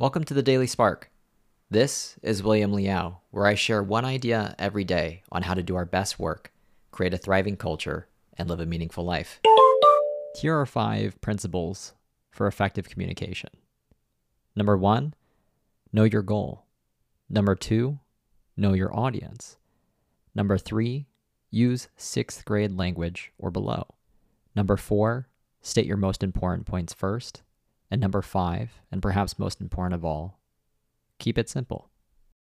Welcome to the Daily Spark. This is William Liao, where I share one idea every day on how to do our best work, create a thriving culture, and live a meaningful life. Here are five principles for effective communication. Number one, know your goal. Number two, know your audience. Number three, use sixth grade language or below. Number four, state your most important points first. And number five, and perhaps most important of all, keep it simple.